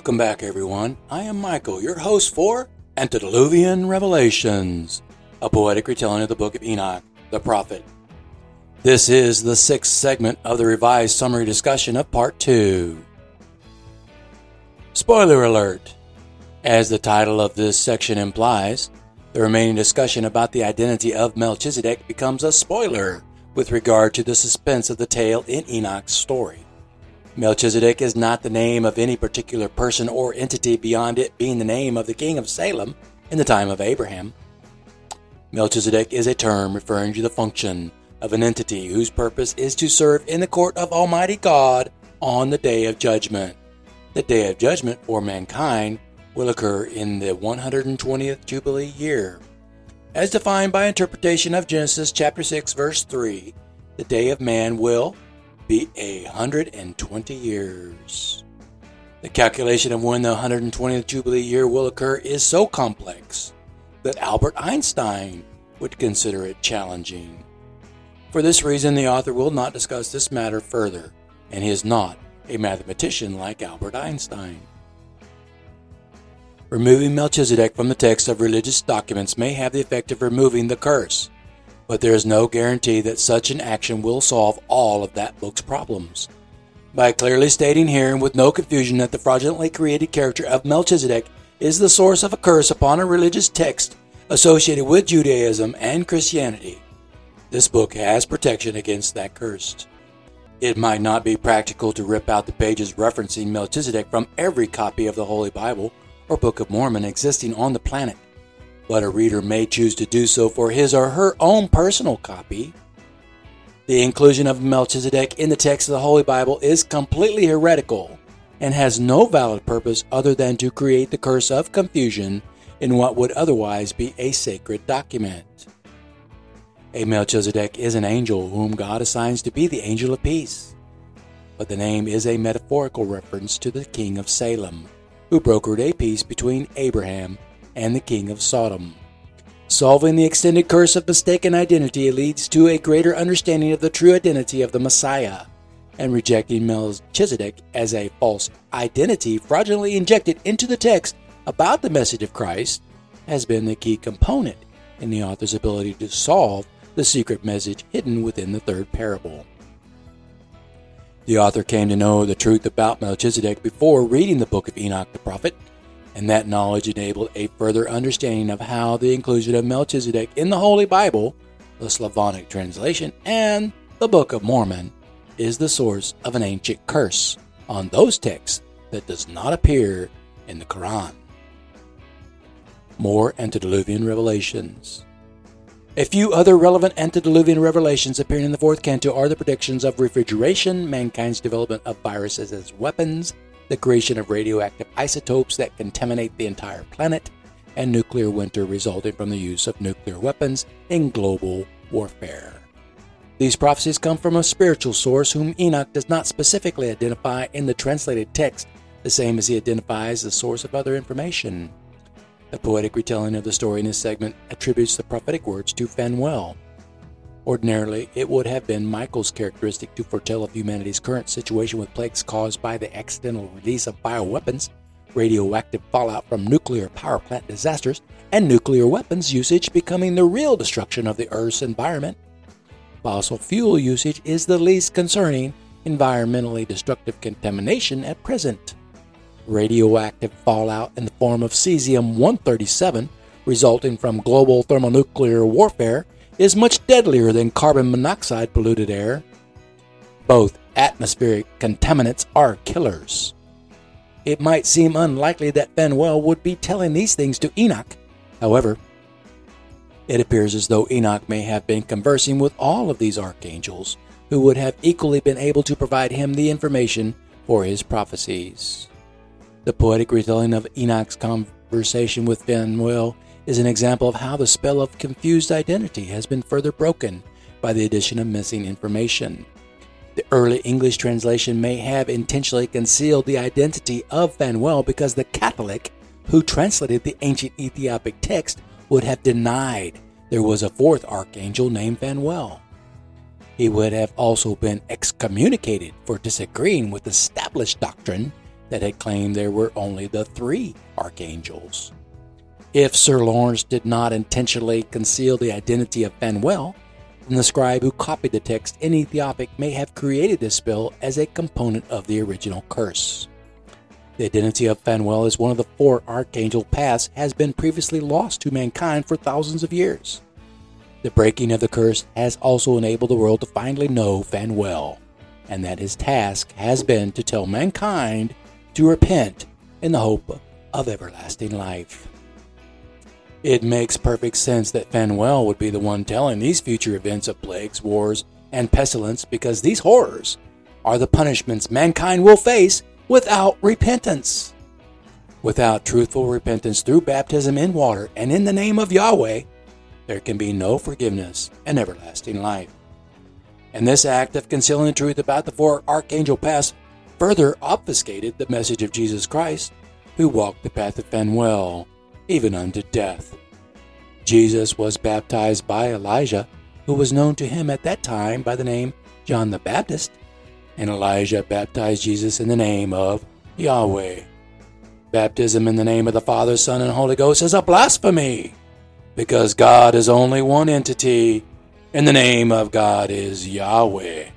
Welcome back, everyone. I am Michael, your host for Antediluvian Revelations, a poetic retelling of the book of Enoch, the prophet. This is the sixth segment of the revised summary discussion of Part 2. Spoiler alert! As the title of this section implies, the remaining discussion about the identity of Melchizedek becomes a spoiler with regard to the suspense of the tale in Enoch's story. Melchizedek is not the name of any particular person or entity beyond it being the name of the king of Salem in the time of Abraham. Melchizedek is a term referring to the function of an entity whose purpose is to serve in the court of Almighty God on the day of judgment. The day of judgment for mankind will occur in the 120th Jubilee year. As defined by interpretation of Genesis chapter 6 verse 3, the day of man will be a 120 years. The calculation of when the 120th Jubilee year will occur is so complex that Albert Einstein would consider it challenging. For this reason, the author will not discuss this matter further, and he is not a mathematician like Albert Einstein. Removing Melchizedek from the text of religious documents may have the effect of removing the curse but there is no guarantee that such an action will solve all of that book's problems. By clearly stating here and with no confusion that the fraudulently created character of Melchizedek is the source of a curse upon a religious text associated with Judaism and Christianity, this book has protection against that curse. It might not be practical to rip out the pages referencing Melchizedek from every copy of the Holy Bible or Book of Mormon existing on the planet but a reader may choose to do so for his or her own personal copy. The inclusion of Melchizedek in the text of the Holy Bible is completely heretical and has no valid purpose other than to create the curse of confusion in what would otherwise be a sacred document. A Melchizedek is an angel whom God assigns to be the angel of peace, but the name is a metaphorical reference to the king of Salem, who brokered a peace between Abraham and the king of Sodom. Solving the extended curse of mistaken identity leads to a greater understanding of the true identity of the Messiah, and rejecting Melchizedek as a false identity fraudulently injected into the text about the message of Christ has been the key component in the author's ability to solve the secret message hidden within the third parable. The author came to know the truth about Melchizedek before reading the book of Enoch the prophet and that knowledge enabled a further understanding of how the inclusion of Melchizedek in the Holy Bible, the Slavonic translation, and the Book of Mormon is the source of an ancient curse on those texts that does not appear in the Quran. More antediluvian revelations. A few other relevant antediluvian revelations appearing in the fourth canto are the predictions of refrigeration, mankind's development of viruses as weapons, the creation of radioactive isotopes that contaminate the entire planet, and nuclear winter resulting from the use of nuclear weapons in global warfare. These prophecies come from a spiritual source whom Enoch does not specifically identify in the translated text, the same as he identifies the source of other information. The poetic retelling of the story in this segment attributes the prophetic words to Phanuel, Ordinarily, it would have been Michael's characteristic to foretell of humanity's current situation with plagues caused by the accidental release of bioweapons, radioactive fallout from nuclear power plant disasters, and nuclear weapons usage becoming the real destruction of the Earth's environment. Fossil fuel usage is the least concerning environmentally destructive contamination at present. Radioactive fallout in the form of cesium 137, resulting from global thermonuclear warfare, is much deadlier than carbon monoxide polluted air. Both atmospheric contaminants are killers. It might seem unlikely that Phanuel would be telling these things to Enoch. However, it appears as though Enoch may have been conversing with all of these archangels, who would have equally been able to provide him the information for his prophecies. The poetic retelling of Enoch's conversation with Phanuel is an example of how the spell of confused identity has been further broken by the addition of missing information. The early English translation may have intentionally concealed the identity of Phanuel because the Catholic who translated the ancient Ethiopic text would have denied there was a fourth archangel named Phanuel. He would have also been excommunicated for disagreeing with established doctrine that had claimed there were only the three archangels. If Sir Laurence did not intentionally conceal the identity of Phanuel, then the scribe who copied the text in Ethiopic may have created this spell as a component of the original curse. The identity of Phanuel as one of the four archangel paths has been previously lost to mankind for thousands of years. The breaking of the curse has also enabled the world to finally know Phanuel, and that his task has been to tell mankind to repent in the hope of everlasting life. It makes perfect sense that Phanuel would be the one telling these future events of plagues, wars, and pestilence because these horrors are the punishments mankind will face without repentance. Without truthful repentance through baptism in water and in the name of Yahweh, there can be no forgiveness and everlasting life. And this act of concealing the truth about the four archangel paths further obfuscated the message of Jesus Christ, who walked the path of Phanuel, even unto death. Jesus was baptized by Elijah, who was known to him at that time by the name John the Baptist, and Elijah baptized Jesus in the name of Yahweh. Baptism in the name of the Father, Son, and Holy Ghost is a blasphemy because God is only one entity, and the name of God is Yahweh.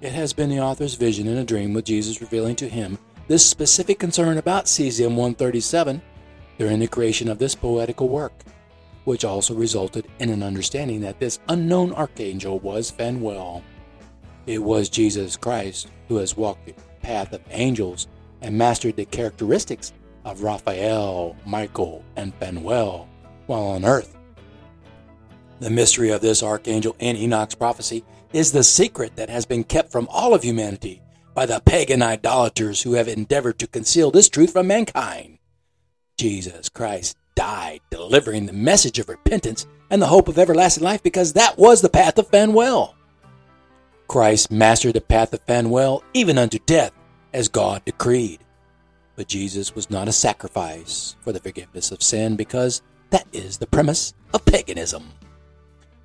It has been the author's vision in a dream with Jesus revealing to him this specific concern about Cesium 137 during the creation of this poetical work, which also resulted in an understanding that this unknown archangel was Phanuel. It was Jesus Christ who has walked the path of angels and mastered the characteristics of Raphael, Michael, and Phanuel while on earth. The mystery of this archangel in Enoch's prophecy is the secret that has been kept from all of humanity by the pagan idolaters who have endeavored to conceal this truth from mankind. Jesus Christ died delivering the message of repentance and the hope of everlasting life because that was the path of Phanuel. Christ mastered the path of Phanuel even unto death, as God decreed. But Jesus was not a sacrifice for the forgiveness of sin because that is the premise of paganism.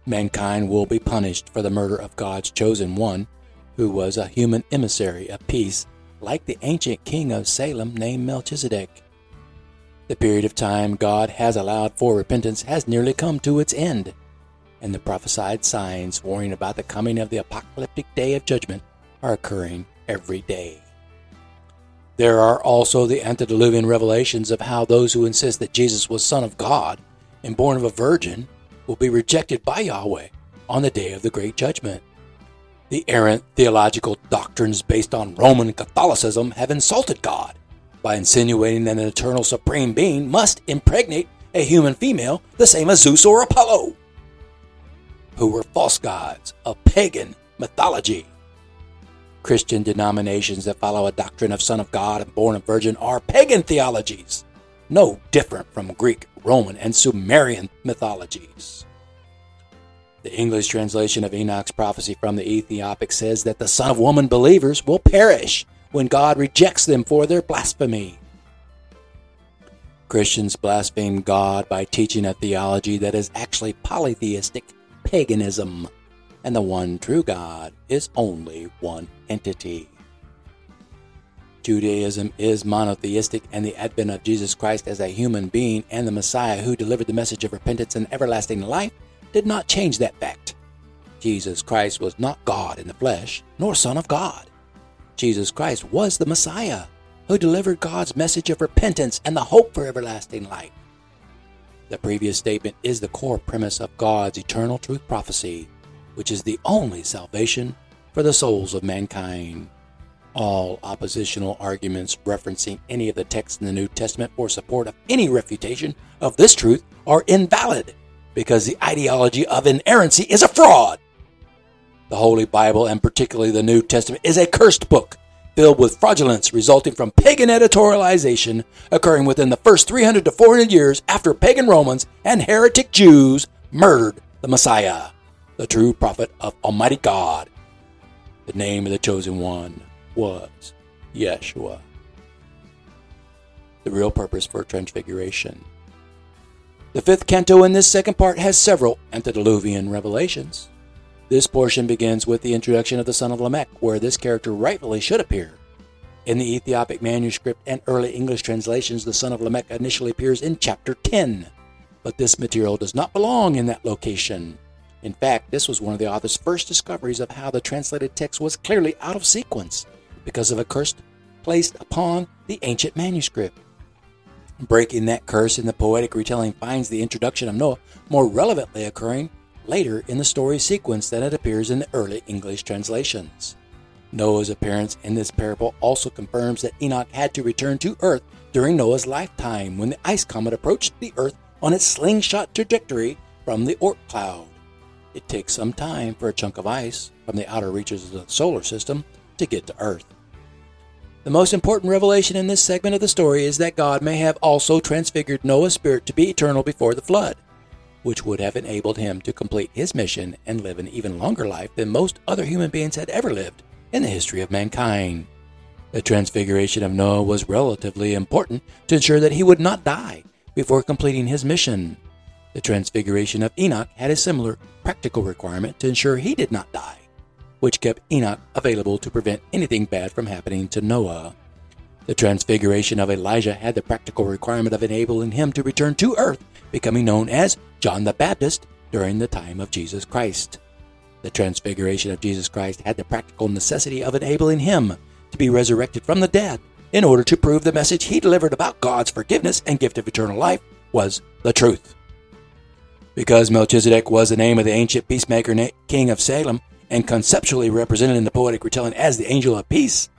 Mankind will be punished for the murder of God's chosen one, who was a human emissary of peace, like the ancient king of Salem named Melchizedek. The period of time God has allowed for repentance has nearly come to its end and the prophesied signs warning about the coming of the apocalyptic day of judgment are occurring every day. There are also the antediluvian revelations of how those who insist that Jesus was Son of God and born of a virgin will be rejected by Yahweh on the day of the great judgment. The errant theological doctrines based on Roman Catholicism have insulted God by insinuating that an eternal supreme being must impregnate a human female the same as Zeus or Apollo who were false gods of pagan mythology. Christian denominations that follow a doctrine of Son of God and born of Virgin are pagan theologies, no different from Greek, Roman, and Sumerian mythologies. The English translation of Enoch's prophecy from the Ethiopic says that the Son of Woman believers will perish when God rejects them for their blasphemy. Christians blaspheme God by teaching a theology that is actually polytheistic paganism, and the one true God is only one entity. Judaism is monotheistic, and the advent of Jesus Christ as a human being and the Messiah who delivered the message of repentance and everlasting life did not change that fact. Jesus Christ was not God in the flesh, nor Son of God. Jesus Christ was the Messiah who delivered God's message of repentance and the hope for everlasting life. The previous statement is the core premise of God's eternal truth prophecy, which is the only salvation for the souls of mankind. All oppositional arguments referencing any of the texts in the New Testament for support of any refutation of this truth are invalid because the ideology of inerrancy is a fraud. The Holy Bible, and particularly the New Testament, is a cursed book filled with fraudulence resulting from pagan editorialization occurring within the first 300 to 400 years after pagan Romans and heretic Jews murdered the Messiah, the true prophet of Almighty God. The name of the chosen one was Yeshua. The real purpose for Transfiguration. The fifth canto in this second part has several antediluvian revelations. This portion begins with the introduction of the son of Lamech, where this character rightfully should appear. In the Ethiopic manuscript and early English translations, the son of Lamech initially appears in chapter 10, but this material does not belong in that location. In fact, this was one of the author's first discoveries of how the translated text was clearly out of sequence because of a curse placed upon the ancient manuscript. Breaking that curse in the poetic retelling finds the introduction of Noah more relevantly occurring later in the story sequence than it appears in the early English translations. Noah's appearance in this parable also confirms that Enoch had to return to Earth during Noah's lifetime when the ice comet approached the Earth on its slingshot trajectory from the Oort cloud. It takes some time for a chunk of ice from the outer reaches of the solar system to get to Earth. The most important revelation in this segment of the story is that God may have also transfigured Noah's spirit to be eternal before the flood, which would have enabled him to complete his mission and live an even longer life than most other human beings had ever lived in the history of mankind. The transfiguration of Noah was relatively important to ensure that he would not die before completing his mission. The transfiguration of Enoch had a similar practical requirement to ensure he did not die which kept Enoch available to prevent anything bad from happening to Noah. The transfiguration of Elijah had the practical requirement of enabling him to return to earth, becoming known as John the Baptist during the time of Jesus Christ. The transfiguration of Jesus Christ had the practical necessity of enabling him to be resurrected from the dead in order to prove the message he delivered about God's forgiveness and gift of eternal life was the truth. Because Melchizedek was the name of the ancient peacemaker king of Salem, and conceptually represented in the poetic retelling as the angel of peace,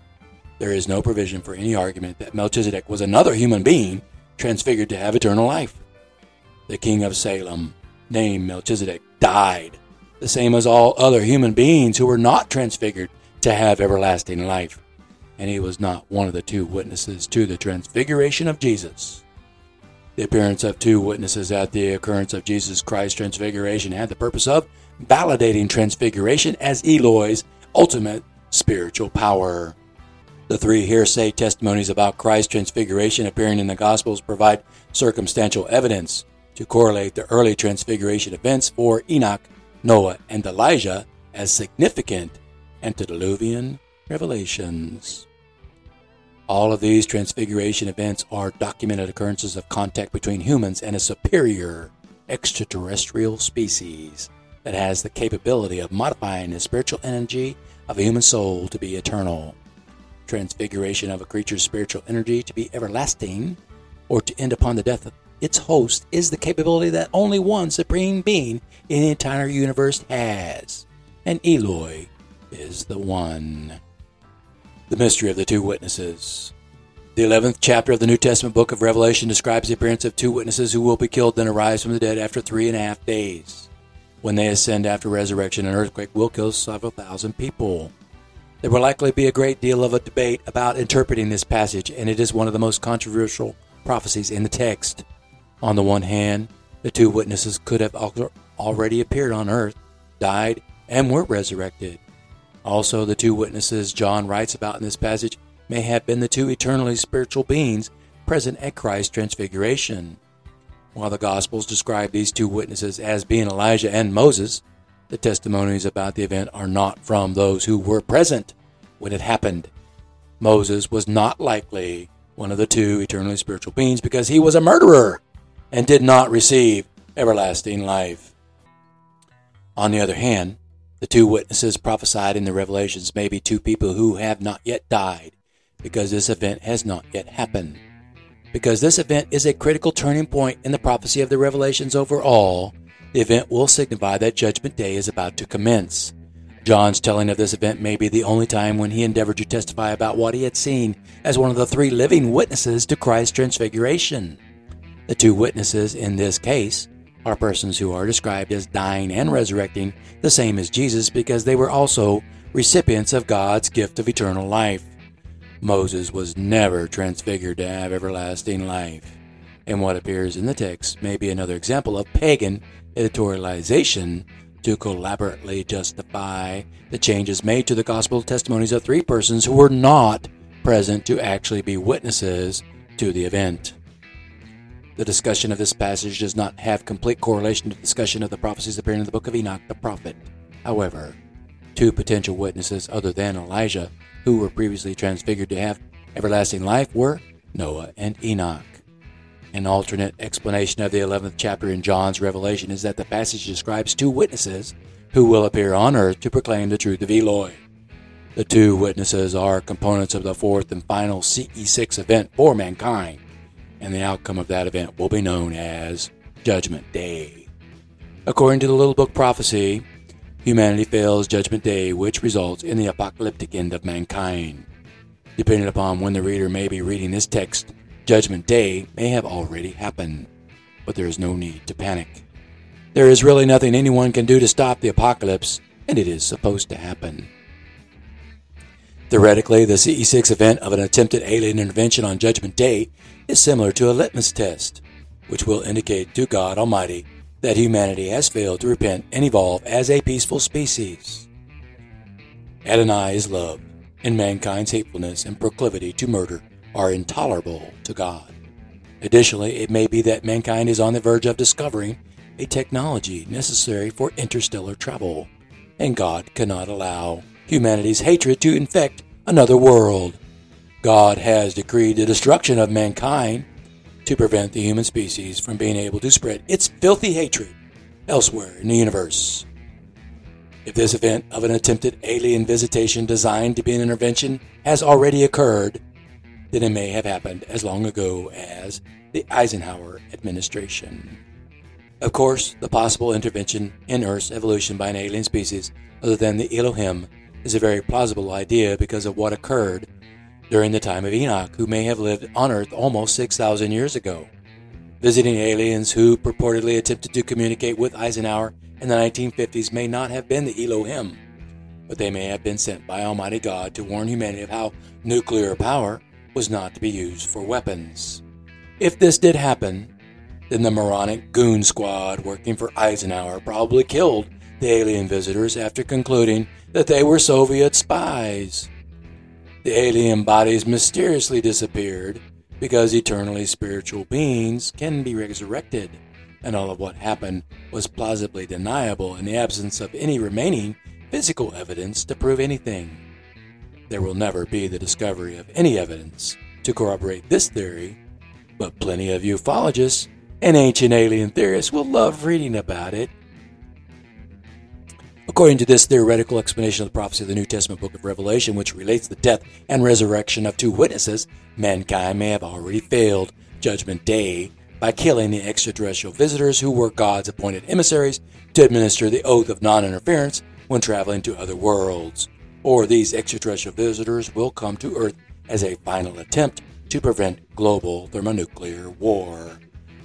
there is no provision for any argument that Melchizedek was another human being transfigured to have eternal life. The king of Salem, named Melchizedek, died, the same as all other human beings who were not transfigured to have everlasting life. And he was not one of the two witnesses to the transfiguration of Jesus. The appearance of two witnesses at the occurrence of Jesus Christ's transfiguration had the purpose of validating transfiguration as Eloh's ultimate spiritual power. The three hearsay testimonies about Christ's transfiguration appearing in the Gospels provide circumstantial evidence to correlate the early transfiguration events for Enoch, Noah, and Elijah as significant antediluvian revelations. All of these transfiguration events are documented occurrences of contact between humans and a superior extraterrestrial species that has the capability of modifying the spiritual energy of a human soul to be eternal. Transfiguration of a creature's spiritual energy to be everlasting or to end upon the death of its host is the capability that only one supreme being in the entire universe has. And Eloi is the one. The mystery of the two witnesses. The 11th chapter of the New Testament book of Revelation describes the appearance of two witnesses who will be killed then arise from the dead after three and a half days. When they ascend after resurrection, an earthquake will kill several thousand people. There will likely be a great deal of a debate about interpreting this passage, and it is one of the most controversial prophecies in the text. On the one hand, the two witnesses could have already appeared on earth, died, and were resurrected. Also, the two witnesses John writes about in this passage may have been the two eternally spiritual beings present at Christ's transfiguration. While the Gospels describe these two witnesses as being Elijah and Moses, the testimonies about the event are not from those who were present when it happened. Moses was not likely one of the two eternally spiritual beings because he was a murderer and did not receive everlasting life. On the other hand, the two witnesses prophesied in the Revelations may be two people who have not yet died because this event has not yet happened because this event is a critical turning point in the prophecy of the Revelations overall. The event will signify that Judgment Day is about to commence. John's telling of this event may be the only time when he endeavored to testify about what he had seen as one of the three living witnesses to Christ's transfiguration. The two witnesses in this case are persons who are described as dying and resurrecting, the same as Jesus, because they were also recipients of God's gift of eternal life. Moses was never transfigured to have everlasting life. And what appears in the text may be another example of pagan editorialization to collaboratively justify the changes made to the gospel testimonies of three persons who were not present to actually be witnesses to the event. The discussion of this passage does not have complete correlation to the discussion of the prophecies appearing in the book of Enoch the prophet. However, two potential witnesses other than Elijah who were previously transfigured to have everlasting life were Noah and Enoch. An alternate explanation of the 11th chapter in John's Revelation is that the passage describes two witnesses who will appear on earth to proclaim the truth of Eloi. The two witnesses are components of the fourth and final CE6 event for mankind, and the outcome of that event will be known as Judgment Day. According to the Little Book prophecy, humanity fails Judgment Day, which results in the apocalyptic end of mankind. Depending upon when the reader may be reading this text, Judgment Day may have already happened, but there is no need to panic. There is really nothing anyone can do to stop the apocalypse, and it is supposed to happen. Theoretically, the CE6 event of an attempted alien intervention on Judgment Day is similar to a litmus test, which will indicate to God Almighty that humanity has failed to repent and evolve as a peaceful species. Adonai is love, and mankind's hatefulness and proclivity to murder are intolerable to God. Additionally, it may be that mankind is on the verge of discovering a technology necessary for interstellar travel, and God cannot allow humanity's hatred to infect another world. God has decreed the destruction of mankind to prevent the human species from being able to spread its filthy hatred elsewhere in the universe. If this event of an attempted alien visitation designed to be an intervention has already occurred, then it may have happened as long ago as the Eisenhower administration. Of course, the possible intervention in Earth's evolution by an alien species other than the Elohim is a very plausible idea because of what occurred during the time of Enoch, who may have lived on Earth almost 6,000 years ago. Visiting aliens who purportedly attempted to communicate with Eisenhower in the 1950s may not have been the Elohim, but they may have been sent by Almighty God to warn humanity of how nuclear power was not to be used for weapons. If this did happen, then the moronic goon squad working for Eisenhower probably killed the alien visitors after concluding that they were Soviet spies. The alien bodies mysteriously disappeared because eternally spiritual beings can be resurrected, and all of what happened was plausibly deniable in the absence of any remaining physical evidence to prove anything. There will never be the discovery of any evidence to corroborate this theory, but plenty of ufologists and ancient alien theorists will love reading about it According to this theoretical explanation of the prophecy of the New Testament book of Revelation, which relates the death and resurrection of two witnesses, mankind may have already failed Judgment Day by killing the extraterrestrial visitors who were God's appointed emissaries to administer the oath of non interference when traveling to other worlds. Or these extraterrestrial visitors will come to Earth as a final attempt to prevent global thermonuclear war,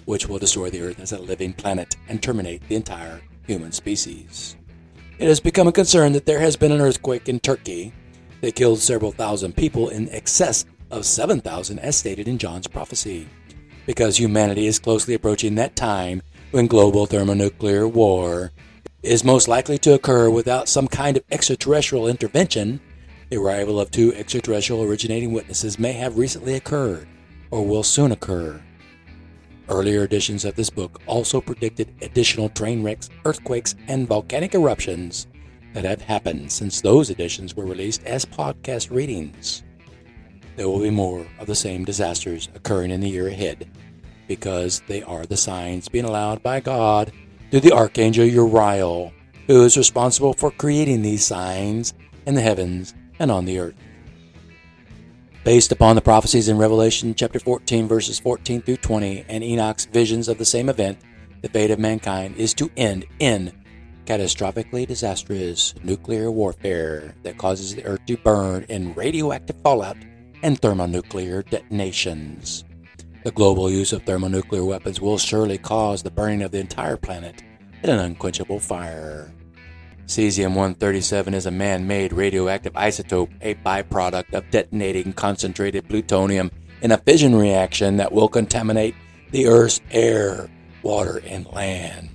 which will destroy the Earth as a living planet and terminate the entire human species. It has become a concern that there has been an earthquake in Turkey that killed several thousand people in excess of 7,000 as stated in John's prophecy. Because humanity is closely approaching that time when global thermonuclear war is most likely to occur without some kind of extraterrestrial intervention, the arrival of two extraterrestrial originating witnesses may have recently occurred or will soon occur. Earlier editions of this book also predicted additional train wrecks, earthquakes, and volcanic eruptions that have happened since those editions were released as podcast readings. There will be more of the same disasters occurring in the year ahead because they are the signs being allowed by God through the Archangel Uriel, who is responsible for creating these signs in the heavens and on the earth. Based upon the prophecies in Revelation chapter 14, verses 14 through 20, and Enoch's visions of the same event, the fate of mankind is to end in catastrophically disastrous nuclear warfare that causes the earth to burn in radioactive fallout and thermonuclear detonations. The global use of thermonuclear weapons will surely cause the burning of the entire planet in an unquenchable fire. Cesium 137 is a man made radioactive isotope, a byproduct of detonating concentrated plutonium in a fission reaction that will contaminate the Earth's air, water, and land.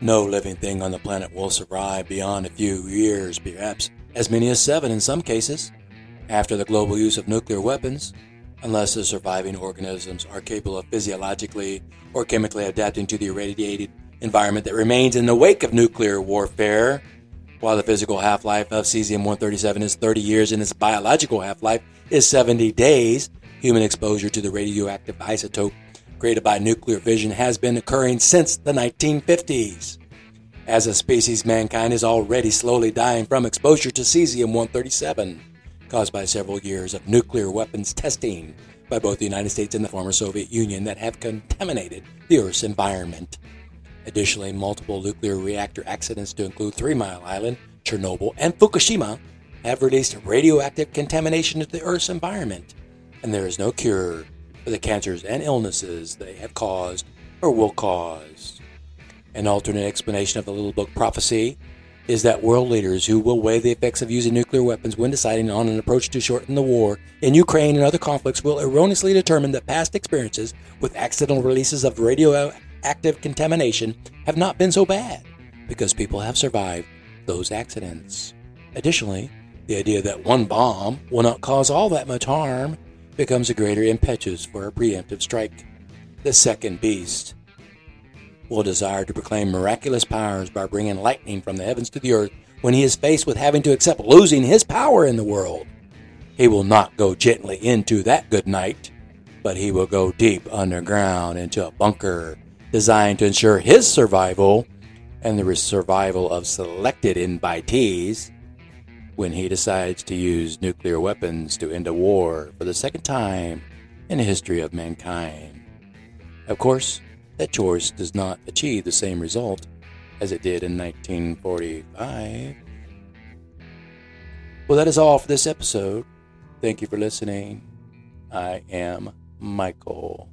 No living thing on the planet will survive beyond a few years, perhaps as many as seven in some cases, after the global use of nuclear weapons, unless the surviving organisms are capable of physiologically or chemically adapting to the irradiated environment that remains in the wake of nuclear warfare, While the physical half life of cesium 137 is 30 years and its biological half life is 70 days, human exposure to the radioactive isotope created by nuclear fission has been occurring since the 1950s. As a species, mankind is already slowly dying from exposure to cesium 137, caused by several years of nuclear weapons testing by both the United States and the former Soviet Union that have contaminated the Earth's environment. Additionally, multiple nuclear reactor accidents, to include Three Mile Island, Chernobyl, and Fukushima, have released radioactive contamination into the Earth's environment, and there is no cure for the cancers and illnesses they have caused or will cause. An alternate explanation of the Little Book prophecy is that world leaders who will weigh the effects of using nuclear weapons when deciding on an approach to shorten the war in Ukraine and other conflicts will erroneously determine that past experiences with accidental releases of radioactive contamination have not been so bad because people have survived those accidents. Additionally, the idea that one bomb will not cause all that much harm becomes a greater impetus for a preemptive strike. The second beast will desire to proclaim miraculous powers by bringing lightning from the heavens to the earth when he is faced with having to accept losing his power in the world. He will not go gently into that good night, but he will go deep underground into a bunker designed to ensure his survival and the survival of selected invitees when he decides to use nuclear weapons to end a war for the second time in the history of mankind. Of course, that choice does not achieve the same result as it did in 1945. Well, that is all for this episode. Thank you for listening. I am Michael.